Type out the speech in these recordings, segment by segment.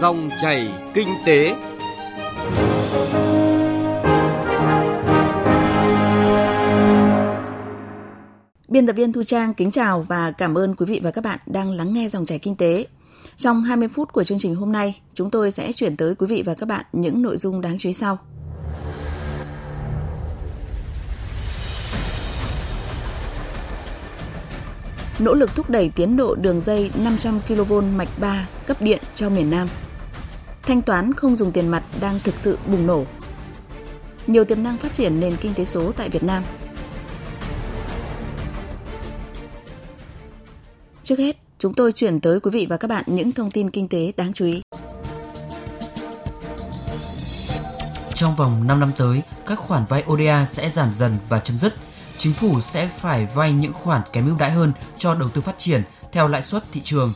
Dòng chảy kinh tế. Biên tập viên Thu Trang kính chào và cảm ơn quý vị và các bạn đang lắng nghe dòng chảy kinh tế. Trong 20 phút của chương trình hôm nay, chúng tôi sẽ chuyển tới quý vị và các bạn những nội dung đáng chú ý sau. Nỗ lực thúc đẩy tiến độ đường dây 500 kV mạch 3 cấp điện cho miền Nam. Thanh toán không dùng tiền mặt đang thực sự bùng nổ. Nhiều tiềm năng phát triển nền kinh tế số tại Việt Nam. Trước hết, chúng tôi chuyển tới quý vị và các bạn những thông tin kinh tế đáng chú ý. Trong vòng 5 năm tới, các khoản vay ODA sẽ giảm dần và chấm dứt. Chính phủ sẽ phải vay những khoản kém ưu đãi hơn cho đầu tư phát triển theo lãi suất thị trường.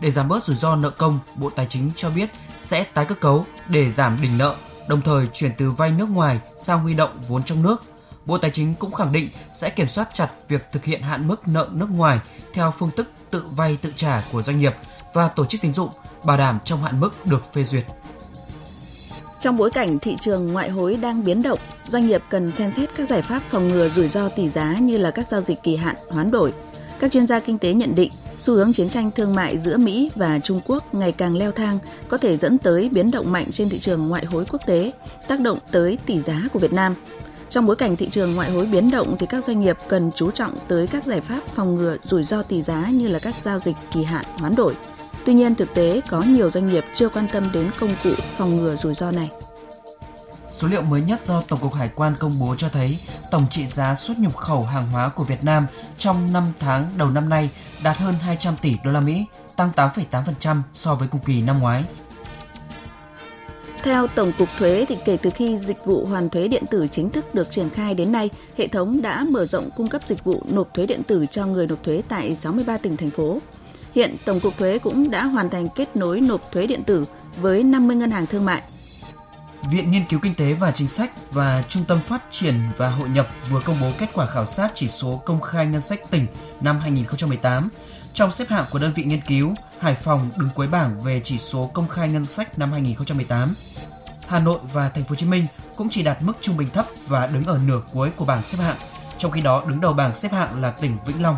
Để giảm bớt rủi ro nợ công, Bộ Tài chính cho biết sẽ tái cơ cấu để giảm đỉnh nợ, đồng thời chuyển từ vay nước ngoài sang huy động vốn trong nước. Bộ Tài chính cũng khẳng định sẽ kiểm soát chặt việc thực hiện hạn mức nợ nước ngoài theo phương thức tự vay tự trả của doanh nghiệp và tổ chức tín dụng, bảo đảm trong hạn mức được phê duyệt. Trong bối cảnh thị trường ngoại hối đang biến động, doanh nghiệp cần xem xét các giải pháp phòng ngừa rủi ro tỷ giá như là các giao dịch kỳ hạn, hoán đổi. Các chuyên gia kinh tế nhận định, xu hướng chiến tranh thương mại giữa Mỹ và Trung Quốc ngày càng leo thang có thể dẫn tới biến động mạnh trên thị trường ngoại hối quốc tế, tác động tới tỷ giá của Việt Nam. Trong bối cảnh thị trường ngoại hối biến động thì các doanh nghiệp cần chú trọng tới các giải pháp phòng ngừa rủi ro tỷ giá như là các giao dịch kỳ hạn hoán đổi. Tuy nhiên thực tế có nhiều doanh nghiệp chưa quan tâm đến công cụ phòng ngừa rủi ro này. Số liệu mới nhất do Tổng cục Hải quan công bố cho thấy tổng trị giá xuất nhập khẩu hàng hóa của Việt Nam trong 5 tháng đầu năm nay đạt hơn 200 tỷ đô la Mỹ, tăng 8,8% so với cùng kỳ năm ngoái. Theo Tổng cục Thuế thì kể từ khi dịch vụ hoàn thuế điện tử chính thức được triển khai đến nay, hệ thống đã mở rộng cung cấp dịch vụ nộp thuế điện tử cho người nộp thuế tại 63 tỉnh thành phố. Hiện Tổng cục Thuế cũng đã hoàn thành kết nối nộp thuế điện tử với 50 ngân hàng thương mại. Viện Nghiên cứu Kinh tế và Chính sách và Trung tâm Phát triển và Hội nhập vừa công bố kết quả khảo sát chỉ số công khai ngân sách tỉnh năm 2018. Trong xếp hạng của đơn vị nghiên cứu, Hải Phòng đứng cuối bảng về chỉ số công khai ngân sách năm 2018. Hà Nội và Thành phố Hồ Chí Minh cũng chỉ đạt mức trung bình thấp và đứng ở nửa cuối của bảng xếp hạng. Trong khi đó, đứng đầu bảng xếp hạng là tỉnh Vĩnh Long.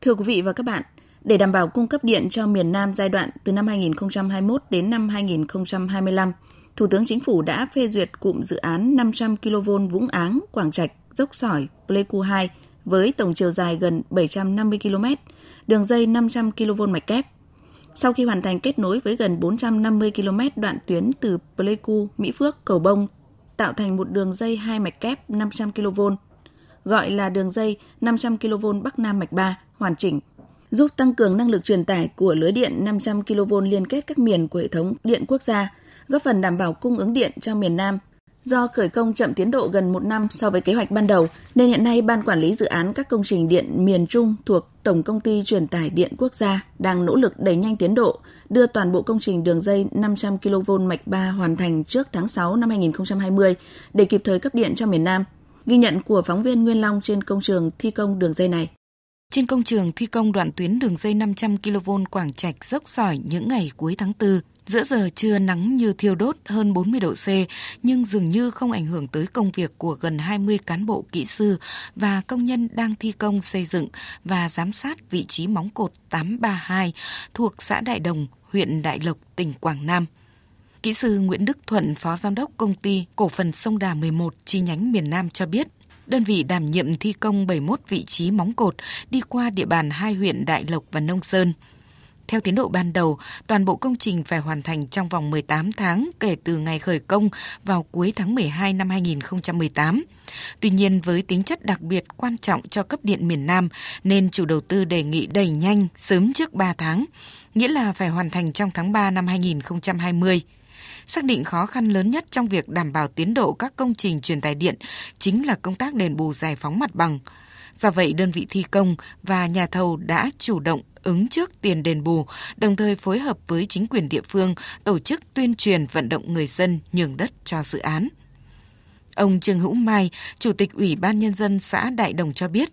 Thưa quý vị và các bạn, để đảm bảo cung cấp điện cho miền Nam giai đoạn từ năm 2021 đến năm 2025, Thủ tướng Chính phủ đã phê duyệt cụm dự án 500 kV Vũng Áng, Quảng Trạch, Dốc Sỏi, Pleiku 2 với tổng chiều dài gần 750 km, đường dây 500 kV mạch kép. Sau khi hoàn thành kết nối với gần 450 km đoạn tuyến từ Pleiku, Mỹ Phước, Cầu Bông, tạo thành một đường dây hai mạch kép 500 kV, gọi là đường dây 500 kV Bắc Nam mạch 3 hoàn chỉnh, giúp tăng cường năng lực truyền tải của lưới điện 500 kV liên kết các miền của hệ thống điện quốc gia, góp phần đảm bảo cung ứng điện cho miền Nam Do khởi công chậm tiến độ gần một năm so với kế hoạch ban đầu, nên hiện nay Ban Quản lý Dự án các công trình điện miền Trung thuộc Tổng Công ty Truyền tải Điện Quốc gia đang nỗ lực đẩy nhanh tiến độ, đưa toàn bộ công trình đường dây 500 kV mạch 3 hoàn thành trước tháng 6 năm 2020 để kịp thời cấp điện cho miền Nam. Ghi nhận của phóng viên Nguyên Long trên công trường thi công đường dây này. Trên công trường thi công đoạn tuyến đường dây 500 kV Quảng Trạch dốc sỏi những ngày cuối tháng 4, Giữa giờ trưa nắng như thiêu đốt hơn 40 độ C, nhưng dường như không ảnh hưởng tới công việc của gần 20 cán bộ kỹ sư và công nhân đang thi công xây dựng và giám sát vị trí móng cột 832 thuộc xã Đại Đồng, huyện Đại Lộc, tỉnh Quảng Nam. Kỹ sư Nguyễn Đức Thuận, Phó Giám đốc Công ty Cổ phần Sông Đà 11 chi nhánh miền Nam cho biết, đơn vị đảm nhiệm thi công 71 vị trí móng cột đi qua địa bàn hai huyện Đại Lộc và Nông Sơn – theo tiến độ ban đầu, toàn bộ công trình phải hoàn thành trong vòng 18 tháng kể từ ngày khởi công vào cuối tháng 12 năm 2018. Tuy nhiên với tính chất đặc biệt quan trọng cho cấp điện miền Nam nên chủ đầu tư đề nghị đẩy nhanh sớm trước 3 tháng, nghĩa là phải hoàn thành trong tháng 3 năm 2020 xác định khó khăn lớn nhất trong việc đảm bảo tiến độ các công trình truyền tải điện chính là công tác đền bù giải phóng mặt bằng. Do vậy, đơn vị thi công và nhà thầu đã chủ động ứng trước tiền đền bù, đồng thời phối hợp với chính quyền địa phương tổ chức tuyên truyền vận động người dân nhường đất cho dự án. Ông Trương Hữu Mai, Chủ tịch Ủy ban Nhân dân xã Đại Đồng cho biết,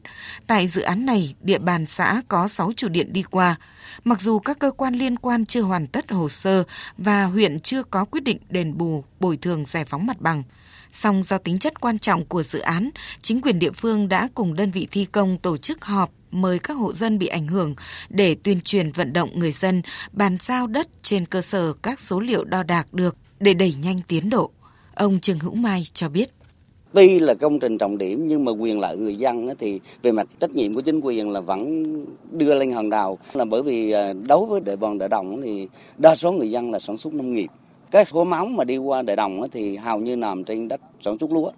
tại dự án này, địa bàn xã có 6 trụ điện đi qua. Mặc dù các cơ quan liên quan chưa hoàn tất hồ sơ và huyện chưa có quyết định đền bù, bồi thường giải phóng mặt bằng, song do tính chất quan trọng của dự án, chính quyền địa phương đã cùng đơn vị thi công tổ chức họp mời các hộ dân bị ảnh hưởng để tuyên truyền vận động người dân bàn giao đất trên cơ sở các số liệu đo đạc được để đẩy nhanh tiến độ. Ông Trương Hữu Mai cho biết. Tuy là công trình trọng điểm, nhưng mà quyền lợi người dân thì về mặt trách nhiệm của chính quyền là vẫn đưa lên hàng đầu là bởi vì à, đối với địa bàn đại đồng thì đa số người dân là sản xuất nông nghiệp. Các khối móng mà đi qua đại đồng thì hầu như nằm trên đất sản xuất lúa.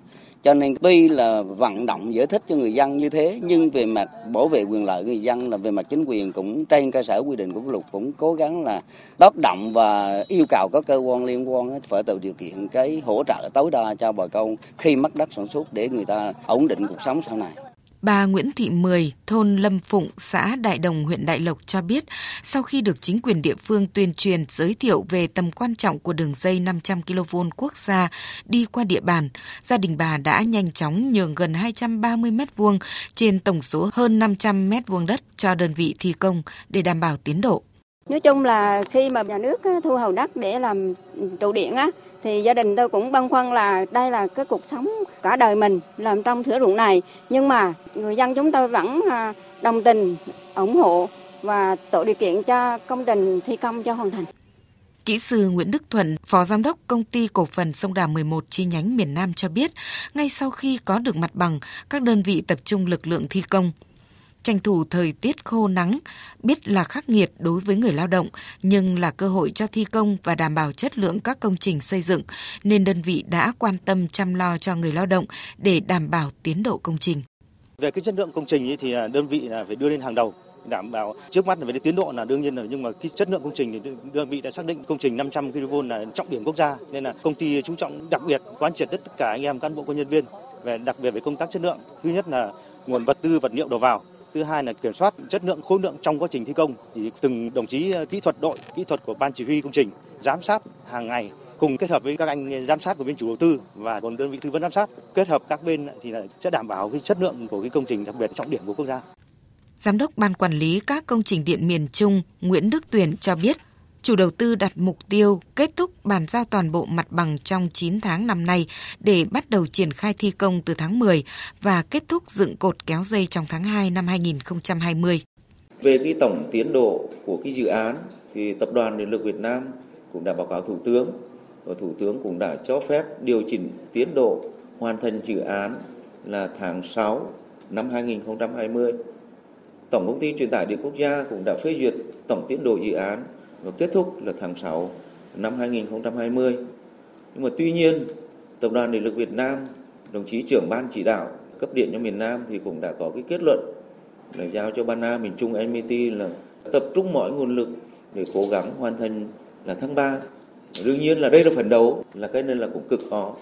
Cho nên tuy là vận động giải thích cho người dân như thế, nhưng về mặt bảo vệ quyền lợi người dân là về mặt chính quyền cũng trên cơ sở quy định của luật cũng cố gắng là tác động và yêu cầu các cơ quan liên quan phải tạo điều kiện cái hỗ trợ tối đa cho bà con khi mất đất sản xuất để người ta ổn định cuộc sống sau này. Bà Nguyễn Thị Mười, thôn Lâm Phụng, xã Đại Đồng, huyện Đại Lộc cho biết, sau khi được chính quyền địa phương tuyên truyền giới thiệu về tầm quan trọng của đường dây 500 kV quốc gia đi qua địa bàn, gia đình bà đã nhanh chóng nhường gần 230 m2 trên tổng số hơn 500 m2 đất cho đơn vị thi công để đảm bảo tiến độ. Nói chung là khi mà nhà nước thu hồi đất để làm trụ điện á, thì gia đình tôi cũng băn khoăn là đây là cái cuộc sống cả đời mình làm trong thửa ruộng này. Nhưng mà người dân chúng tôi vẫn à, đồng tình, ủng hộ và tạo điều kiện cho công trình thi công cho hoàn thành. Kỹ sư Nguyễn Đức Thuận, Phó Giám đốc Công ty Cổ phần Sông Đà 11 chi nhánh miền Nam cho biết, ngay sau khi có được mặt bằng, các đơn vị tập trung lực lượng thi công tranh thủ thời tiết khô nắng, biết là khắc nghiệt đối với người lao động, nhưng là cơ hội cho thi công và đảm bảo chất lượng các công trình xây dựng, nên đơn vị đã quan tâm chăm lo cho người lao động để đảm bảo tiến độ công trình. Về cái chất lượng công trình thì à, đơn vị là phải đưa lên hàng đầu đảm bảo trước mắt là về tiến độ là đương nhiên rồi nhưng mà cái chất lượng công trình thì đơn vị đã xác định công trình 500 kV là trọng điểm quốc gia nên là công ty chú trọng đặc biệt quán triệt tất cả anh em cán bộ công nhân viên về đặc biệt về công tác chất lượng thứ nhất là nguồn vật tư vật liệu đầu vào Thứ hai là kiểm soát chất lượng khối lượng trong quá trình thi công thì từng đồng chí ờ, kỹ thuật đội, kỹ thuật của ban chỉ huy công trình giám sát hàng ngày cùng kết hợp với các anh giám sát của bên chủ đầu tư và còn đơn vị tư vấn giám sát kết hợp các bên thì là sẽ đảm bảo cái chất lượng của cái công trình đặc biệt trọng điểm của quốc gia. Giám đốc Ban Quản lý các công trình điện miền Trung Nguyễn Đức Tuyền cho biết Chủ đầu tư đặt mục tiêu kết thúc bàn giao toàn bộ mặt bằng trong 9 tháng năm nay để bắt đầu triển khai thi công từ tháng 10 và kết thúc dựng cột kéo dây trong tháng 2 năm 2020. Về cái tổng tiến độ của cái dự án thì Tập đoàn Điện lực Việt Nam cũng đã báo cáo Thủ tướng và Thủ tướng cũng đã cho phép điều chỉnh tiến độ hoàn thành dự án là tháng 6 năm 2020. Tổng công ty truyền tải điện quốc gia cũng đã phê duyệt tổng tiến độ dự án và kết thúc là tháng 6 năm 2020. Nhưng mà tuy nhiên, Tập đoàn Điện lực Việt Nam, đồng chí trưởng ban chỉ đạo cấp điện cho miền Nam thì cũng đã có cái kết luận là giao cho Ban Nam miền Trung MT là tập trung mọi nguồn lực để cố gắng hoàn thành là tháng 3. Đương nhiên là đây là phần đầu, là cái nên là cũng cực khó.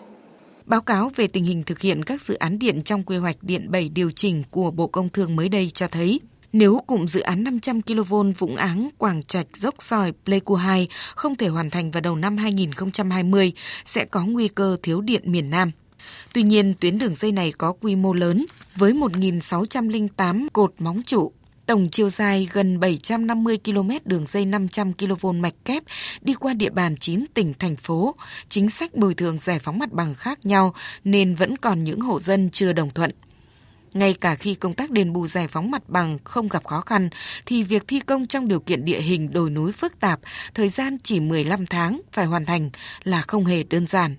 Báo cáo về tình hình thực hiện các dự án điện trong quy hoạch điện 7 điều chỉnh của Bộ Công Thương mới đây cho thấy nếu cụm dự án 500 kV Vũng Áng, Quảng Trạch, Dốc Sỏi, Pleiku 2 không thể hoàn thành vào đầu năm 2020, sẽ có nguy cơ thiếu điện miền Nam. Tuy nhiên, tuyến đường dây này có quy mô lớn, với 1.608 cột móng trụ, tổng chiều dài gần 750 km đường dây 500 kV mạch kép đi qua địa bàn 9 tỉnh, thành phố. Chính sách bồi thường giải phóng mặt bằng khác nhau nên vẫn còn những hộ dân chưa đồng thuận. Ngay cả khi công tác đền bù giải phóng mặt bằng không gặp khó khăn, thì việc thi công trong điều kiện địa hình đồi núi phức tạp, thời gian chỉ 15 tháng phải hoàn thành là không hề đơn giản.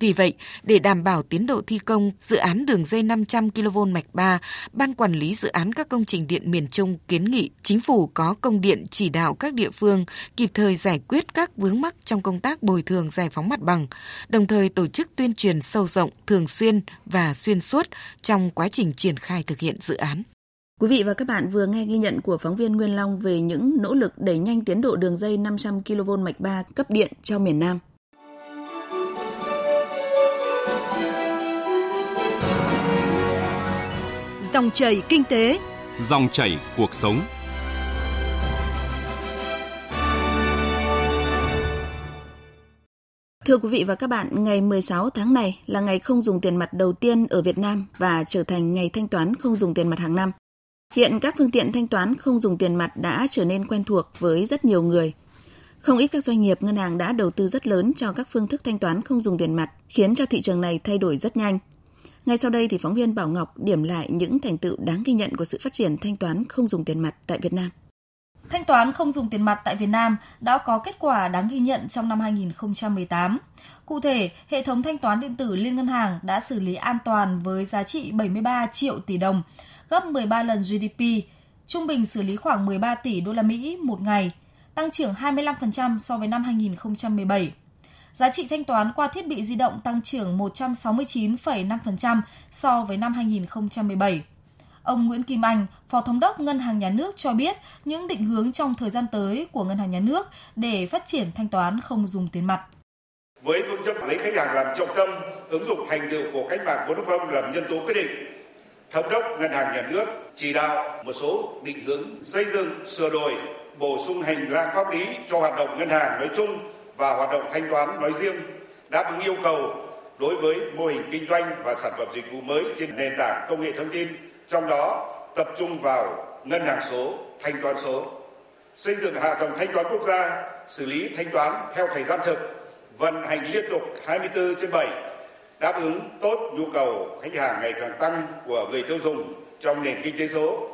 Vì vậy, để đảm bảo tiến độ thi công dự án đường dây 500 kV mạch 3, Ban Quản lý Dự án các công trình điện miền Trung kiến nghị Chính phủ có công điện chỉ đạo các địa phương kịp thời giải quyết các vướng mắc trong công tác bồi thường giải phóng mặt bằng, đồng thời tổ chức tuyên truyền sâu rộng, thường xuyên và xuyên suốt trong quá trình triển khai thực hiện dự án. Quý vị và các bạn vừa nghe ghi nhận của phóng viên Nguyên Long về những nỗ lực đẩy nhanh tiến độ đường dây 500 kV mạch 3 cấp điện cho miền Nam. Dòng chảy kinh tế, Dòng chảy cuộc sống. Thưa quý vị và các bạn, ngày 16 tháng này là ngày không dùng tiền mặt đầu tiên ở Việt Nam và trở thành ngày thanh toán không dùng tiền mặt hàng năm. Hiện các phương tiện thanh toán không dùng tiền mặt đã trở nên quen thuộc với rất nhiều người. Không ít các doanh nghiệp ngân hàng đã đầu tư rất lớn cho các phương thức thanh toán không dùng tiền mặt, khiến cho thị trường này thay đổi rất nhanh. Ngay sau đây thì phóng viên Bảo Ngọc điểm lại những thành tựu đáng ghi nhận của sự phát triển thanh toán không dùng tiền mặt tại Việt Nam. Thanh toán không dùng tiền mặt tại Việt Nam đã có kết quả đáng ghi nhận trong năm 2018. Cụ thể, hệ thống thanh toán điện tử liên ngân hàng đã xử lý an toàn với giá trị 73 triệu tỷ đồng, gấp 13 lần GDP, trung bình xử lý khoảng 13 tỷ đô la Mỹ một ngày, tăng trưởng 25% so với năm 2017. Giá trị thanh toán qua thiết bị di động tăng trưởng 169,5% so với năm 2017. Ông Nguyễn Kim Anh, Phó Thống đốc Ngân hàng Nhà nước cho biết những định hướng trong thời gian tới của Ngân hàng Nhà nước để phát triển thanh toán không dùng tiền mặt. Với phương châm lấy khách hàng làm trọng tâm, ứng dụng thành tựu của cách mạng 4.0 làm nhân tố quyết định, Thống đốc Ngân hàng Nhà nước chỉ đạo một số định hướng xây dựng, sửa đổi, bổ sung hành lang pháp lý cho hoạt động ngân hàng nói chung và hoạt động thanh toán nói riêng, đáp ứng yêu cầu đối với mô hình kinh doanh và sản phẩm dịch vụ mới trên nền tảng công nghệ thông tin trong đó tập trung vào ngân hàng số, thanh toán số, xây dựng hạ tầng thanh toán quốc gia, xử lý thanh toán theo thời gian thực, vận hành liên tục 24 trên 7, đáp ứng tốt nhu cầu khách hàng ngày càng tăng của người tiêu dùng trong nền kinh tế số.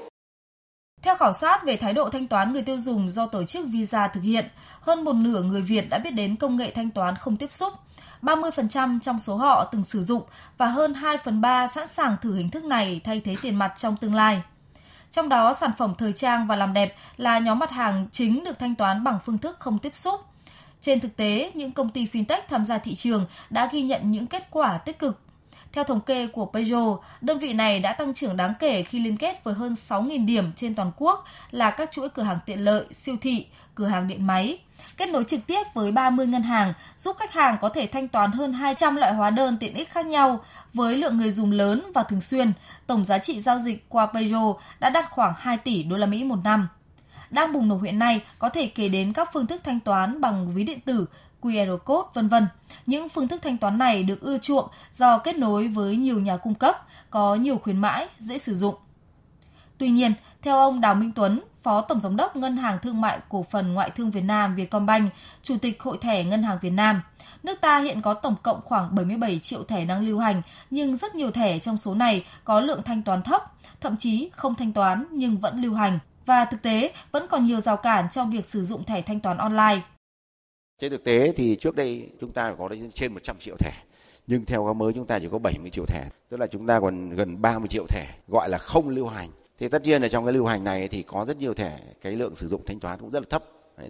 Theo khảo sát về thái độ thanh toán người tiêu dùng do tổ chức Visa thực hiện, hơn một nửa người Việt đã biết đến công nghệ thanh toán không tiếp xúc – 30% trong số họ từng sử dụng và hơn 2 phần 3 sẵn sàng thử hình thức này thay thế tiền mặt trong tương lai. Trong đó, sản phẩm thời trang và làm đẹp là nhóm mặt hàng chính được thanh toán bằng phương thức không tiếp xúc. Trên thực tế, những công ty fintech tham gia thị trường đã ghi nhận những kết quả tích cực. Theo thống kê của Peugeot, đơn vị này đã tăng trưởng đáng kể khi liên kết với hơn 6.000 điểm trên toàn quốc là các chuỗi cửa hàng tiện lợi, siêu thị, cửa hàng điện máy, kết nối trực tiếp với 30 ngân hàng, giúp khách hàng có thể thanh toán hơn 200 loại hóa đơn tiện ích khác nhau với lượng người dùng lớn và thường xuyên. Tổng giá trị giao dịch qua Peugeot đã đạt khoảng 2 tỷ đô la Mỹ một năm. Đang bùng nổ hiện nay có thể kể đến các phương thức thanh toán bằng ví điện tử, QR code vân vân. Những phương thức thanh toán này được ưa chuộng do kết nối với nhiều nhà cung cấp, có nhiều khuyến mãi, dễ sử dụng. Tuy nhiên, theo ông Đào Minh Tuấn, Phó Tổng Giám đốc Ngân hàng Thương mại Cổ phần Ngoại thương Việt Nam Vietcombank, Chủ tịch Hội thẻ Ngân hàng Việt Nam. Nước ta hiện có tổng cộng khoảng 77 triệu thẻ đang lưu hành, nhưng rất nhiều thẻ trong số này có lượng thanh toán thấp, thậm chí không thanh toán nhưng vẫn lưu hành. Và thực tế, vẫn còn nhiều rào cản trong việc sử dụng thẻ thanh toán online. Trên thực tế thì trước đây chúng ta có đến trên 100 triệu thẻ nhưng theo cái mới chúng ta chỉ có 70 triệu thẻ, tức là chúng ta còn gần 30 triệu thẻ gọi là không lưu hành. Thì tất nhiên là trong cái lưu hành này thì có rất nhiều thẻ cái lượng sử dụng thanh toán cũng rất là thấp.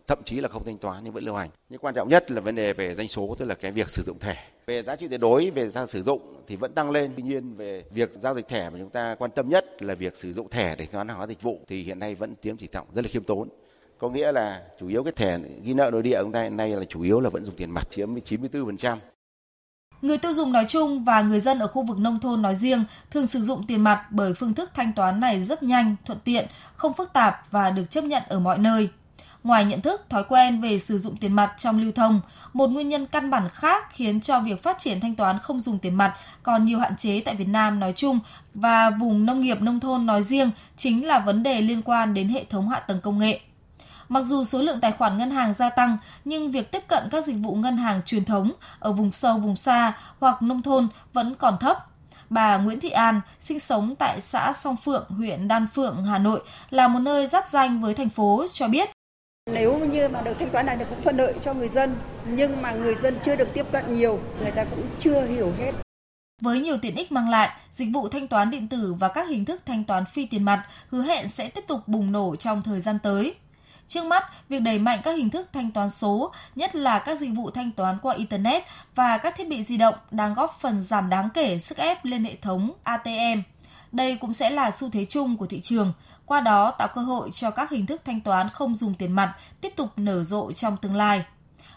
Thậm chí là không thanh toán nhưng vẫn lưu hành. Nhưng quan trọng nhất là vấn đề về doanh số tức là cái việc sử dụng thẻ. Về giá trị tuyệt đối về giao sử dụng thì vẫn tăng lên. Tuy nhiên về việc giao dịch thẻ mà chúng ta quan tâm nhất là việc sử dụng thẻ để thanh toán hóa dịch vụ thì hiện nay vẫn chiếm chỉ trọng rất là khiêm tốn có nghĩa là chủ yếu cái thẻ ghi nợ nội địa chúng ta hiện nay là chủ yếu là vẫn dùng tiền mặt chiếm 94% Người tiêu dùng nói chung và người dân ở khu vực nông thôn nói riêng thường sử dụng tiền mặt bởi phương thức thanh toán này rất nhanh, thuận tiện, không phức tạp và được chấp nhận ở mọi nơi. Ngoài nhận thức, thói quen về sử dụng tiền mặt trong lưu thông, một nguyên nhân căn bản khác khiến cho việc phát triển thanh toán không dùng tiền mặt còn nhiều hạn chế tại Việt Nam nói chung và vùng nông nghiệp nông thôn nói riêng chính là vấn đề liên quan đến hệ thống hạ tầng công nghệ. Mặc dù số lượng tài khoản ngân hàng gia tăng, nhưng việc tiếp cận các dịch vụ ngân hàng truyền thống ở vùng sâu, vùng xa hoặc nông thôn vẫn còn thấp. Bà Nguyễn Thị An, sinh sống tại xã Song Phượng, huyện Đan Phượng, Hà Nội, là một nơi giáp danh với thành phố, cho biết nếu như mà được thanh toán này cũng thuận lợi cho người dân, nhưng mà người dân chưa được tiếp cận nhiều, người ta cũng chưa hiểu hết. Với nhiều tiện ích mang lại, dịch vụ thanh toán điện tử và các hình thức thanh toán phi tiền mặt hứa hẹn sẽ tiếp tục bùng nổ trong thời gian tới. Trước mắt, việc đẩy mạnh các hình thức thanh toán số, nhất là các dịch vụ thanh toán qua Internet và các thiết bị di động đang góp phần giảm đáng kể sức ép lên hệ thống ATM. Đây cũng sẽ là xu thế chung của thị trường, qua đó tạo cơ hội cho các hình thức thanh toán không dùng tiền mặt tiếp tục nở rộ trong tương lai.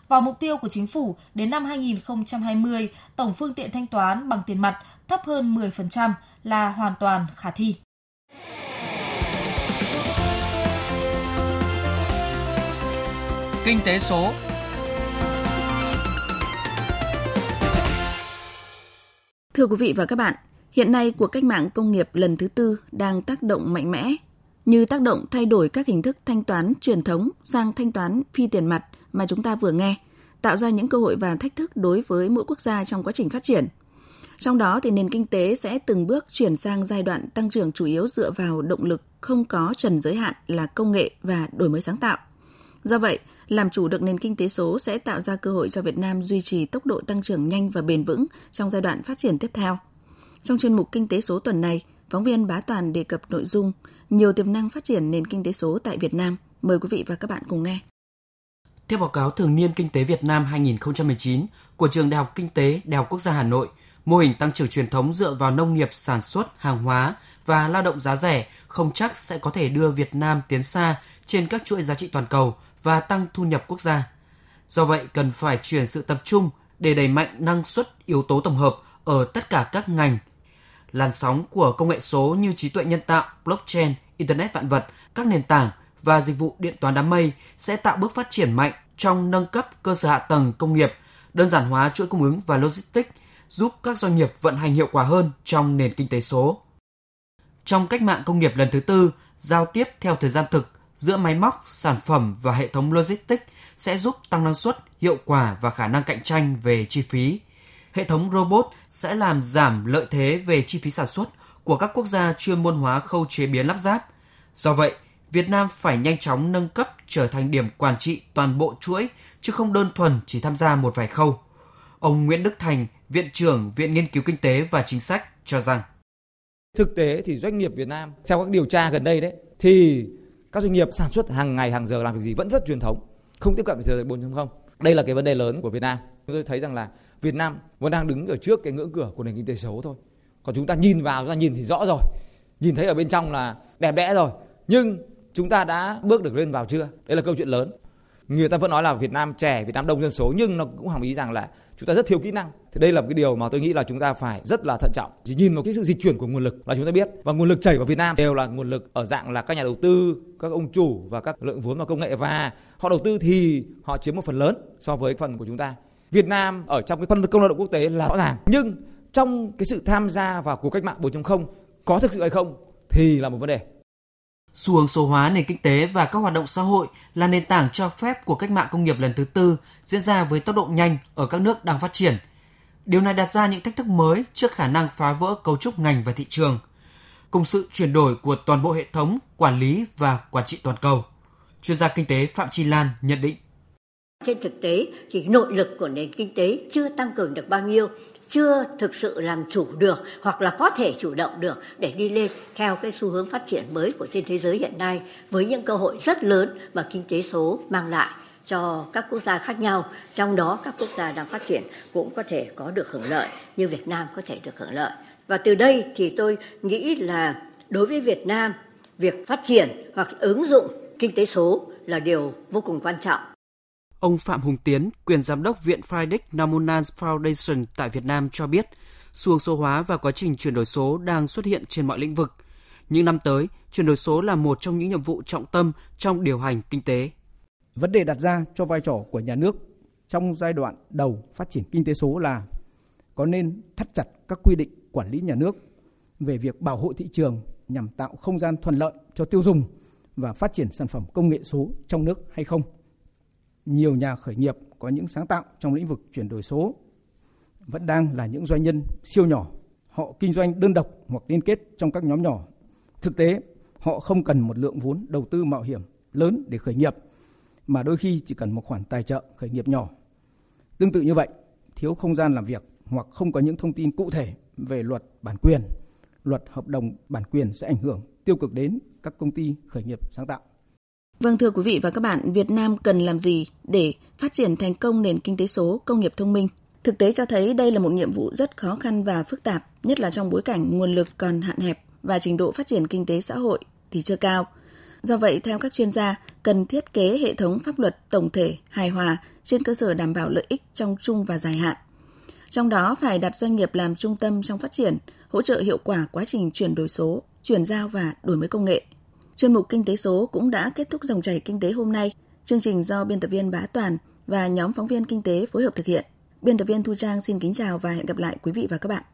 Vào mục tiêu của chính phủ, đến năm 2020, tổng phương tiện thanh toán bằng tiền mặt thấp hơn 10% là hoàn toàn khả thi. Kinh tế số Thưa quý vị và các bạn, hiện nay cuộc cách mạng công nghiệp lần thứ tư đang tác động mạnh mẽ, như tác động thay đổi các hình thức thanh toán truyền thống sang thanh toán phi tiền mặt mà chúng ta vừa nghe, tạo ra những cơ hội và thách thức đối với mỗi quốc gia trong quá trình phát triển. Trong đó thì nền kinh tế sẽ từng bước chuyển sang giai đoạn tăng trưởng chủ yếu dựa vào động lực không có trần giới hạn là công nghệ và đổi mới sáng tạo. Do vậy, làm chủ được nền kinh tế số sẽ tạo ra cơ hội cho Việt Nam duy trì tốc độ tăng trưởng nhanh và bền vững trong giai đoạn phát triển tiếp theo. Trong chuyên mục Kinh tế số tuần này, phóng viên Bá Toàn đề cập nội dung nhiều tiềm năng phát triển nền kinh tế số tại Việt Nam. Mời quý vị và các bạn cùng nghe. Theo báo cáo thường niên Kinh tế Việt Nam 2019 của Trường Đại học Kinh tế Đại học Quốc gia Hà Nội, mô hình tăng trưởng truyền thống dựa vào nông nghiệp sản xuất hàng hóa và lao động giá rẻ không chắc sẽ có thể đưa Việt Nam tiến xa trên các chuỗi giá trị toàn cầu và tăng thu nhập quốc gia. Do vậy, cần phải chuyển sự tập trung để đẩy mạnh năng suất yếu tố tổng hợp ở tất cả các ngành. Làn sóng của công nghệ số như trí tuệ nhân tạo, blockchain, internet vạn vật, các nền tảng và dịch vụ điện toán đám mây sẽ tạo bước phát triển mạnh trong nâng cấp cơ sở hạ tầng công nghiệp, đơn giản hóa chuỗi cung ứng và logistics, giúp các doanh nghiệp vận hành hiệu quả hơn trong nền kinh tế số. Trong cách mạng công nghiệp lần thứ tư, giao tiếp theo thời gian thực giữa máy móc, sản phẩm và hệ thống logistics sẽ giúp tăng năng suất, hiệu quả và khả năng cạnh tranh về chi phí. Hệ thống robot sẽ làm giảm lợi thế về chi phí sản xuất của các quốc gia chuyên môn hóa khâu chế biến lắp ráp. Do vậy, Việt Nam phải nhanh chóng nâng cấp trở thành điểm quản trị toàn bộ chuỗi, chứ không đơn thuần chỉ tham gia một vài khâu. Ông Nguyễn Đức Thành, Viện trưởng Viện Nghiên cứu Kinh tế và Chính sách cho rằng Thực tế thì doanh nghiệp Việt Nam, theo các điều tra gần đây đấy, thì các doanh nghiệp sản xuất hàng ngày hàng giờ làm việc gì vẫn rất truyền thống, không tiếp cận với thời đại 4.0. Đây là cái vấn đề lớn của Việt Nam. Chúng tôi thấy rằng là Việt Nam vẫn đang đứng ở trước cái ngưỡng cửa của nền kinh tế số thôi. Còn chúng ta nhìn vào, chúng ta nhìn thì rõ rồi. Nhìn thấy ở bên trong là đẹp đẽ rồi. Nhưng chúng ta đã bước được lên vào chưa? Đây là câu chuyện lớn. Người ta vẫn nói là Việt Nam trẻ, Việt Nam đông dân số nhưng nó cũng hàm ý rằng là chúng ta rất thiếu kỹ năng. Thì đây là một cái điều mà tôi nghĩ là chúng ta phải rất là thận trọng. Chỉ nhìn vào cái sự dịch chuyển của nguồn lực là chúng ta biết và nguồn lực chảy vào Việt Nam đều là nguồn lực ở dạng là các nhà đầu tư, các ông chủ và các lượng vốn vào công nghệ và họ đầu tư thì họ chiếm một phần lớn so với phần của chúng ta. Việt Nam ở trong cái phân công lao động quốc tế là rõ ràng nhưng trong cái sự tham gia vào cuộc cách mạng 4.0 có thực sự hay không thì là một vấn đề. Xu hướng số hóa nền kinh tế và các hoạt động xã hội là nền tảng cho phép của cách mạng công nghiệp lần thứ tư diễn ra với tốc độ nhanh ở các nước đang phát triển. Điều này đặt ra những thách thức mới trước khả năng phá vỡ cấu trúc ngành và thị trường, cùng sự chuyển đổi của toàn bộ hệ thống quản lý và quản trị toàn cầu. Chuyên gia kinh tế Phạm Chi Lan nhận định. Trên thực tế thì nội lực của nền kinh tế chưa tăng cường được bao nhiêu chưa thực sự làm chủ được hoặc là có thể chủ động được để đi lên theo cái xu hướng phát triển mới của trên thế giới hiện nay với những cơ hội rất lớn mà kinh tế số mang lại cho các quốc gia khác nhau, trong đó các quốc gia đang phát triển cũng có thể có được hưởng lợi như Việt Nam có thể được hưởng lợi. Và từ đây thì tôi nghĩ là đối với Việt Nam, việc phát triển hoặc ứng dụng kinh tế số là điều vô cùng quan trọng Ông Phạm Hùng Tiến, quyền giám đốc Viện Friedrich Naumann Foundation tại Việt Nam cho biết, xu hướng số hóa và quá trình chuyển đổi số đang xuất hiện trên mọi lĩnh vực. Những năm tới, chuyển đổi số là một trong những nhiệm vụ trọng tâm trong điều hành kinh tế. Vấn đề đặt ra cho vai trò của nhà nước trong giai đoạn đầu phát triển kinh tế số là có nên thắt chặt các quy định quản lý nhà nước về việc bảo hộ thị trường nhằm tạo không gian thuận lợi cho tiêu dùng và phát triển sản phẩm công nghệ số trong nước hay không nhiều nhà khởi nghiệp có những sáng tạo trong lĩnh vực chuyển đổi số vẫn đang là những doanh nhân siêu nhỏ. Họ kinh doanh đơn độc hoặc liên kết trong các nhóm nhỏ. Thực tế, họ không cần một lượng vốn đầu tư mạo hiểm lớn để khởi nghiệp, mà đôi khi chỉ cần một khoản tài trợ khởi nghiệp nhỏ. Tương tự như vậy, thiếu không gian làm việc hoặc không có những thông tin cụ thể về luật bản quyền, luật hợp đồng bản quyền sẽ ảnh hưởng tiêu cực đến các công ty khởi nghiệp sáng tạo. Vâng thưa quý vị và các bạn, Việt Nam cần làm gì để phát triển thành công nền kinh tế số, công nghiệp thông minh? Thực tế cho thấy đây là một nhiệm vụ rất khó khăn và phức tạp, nhất là trong bối cảnh nguồn lực còn hạn hẹp và trình độ phát triển kinh tế xã hội thì chưa cao. Do vậy, theo các chuyên gia, cần thiết kế hệ thống pháp luật tổng thể, hài hòa trên cơ sở đảm bảo lợi ích trong chung và dài hạn. Trong đó phải đặt doanh nghiệp làm trung tâm trong phát triển, hỗ trợ hiệu quả quá trình chuyển đổi số, chuyển giao và đổi mới công nghệ – Chuyên mục Kinh tế số cũng đã kết thúc dòng chảy kinh tế hôm nay. Chương trình do biên tập viên Bá Toàn và nhóm phóng viên kinh tế phối hợp thực hiện. Biên tập viên Thu Trang xin kính chào và hẹn gặp lại quý vị và các bạn.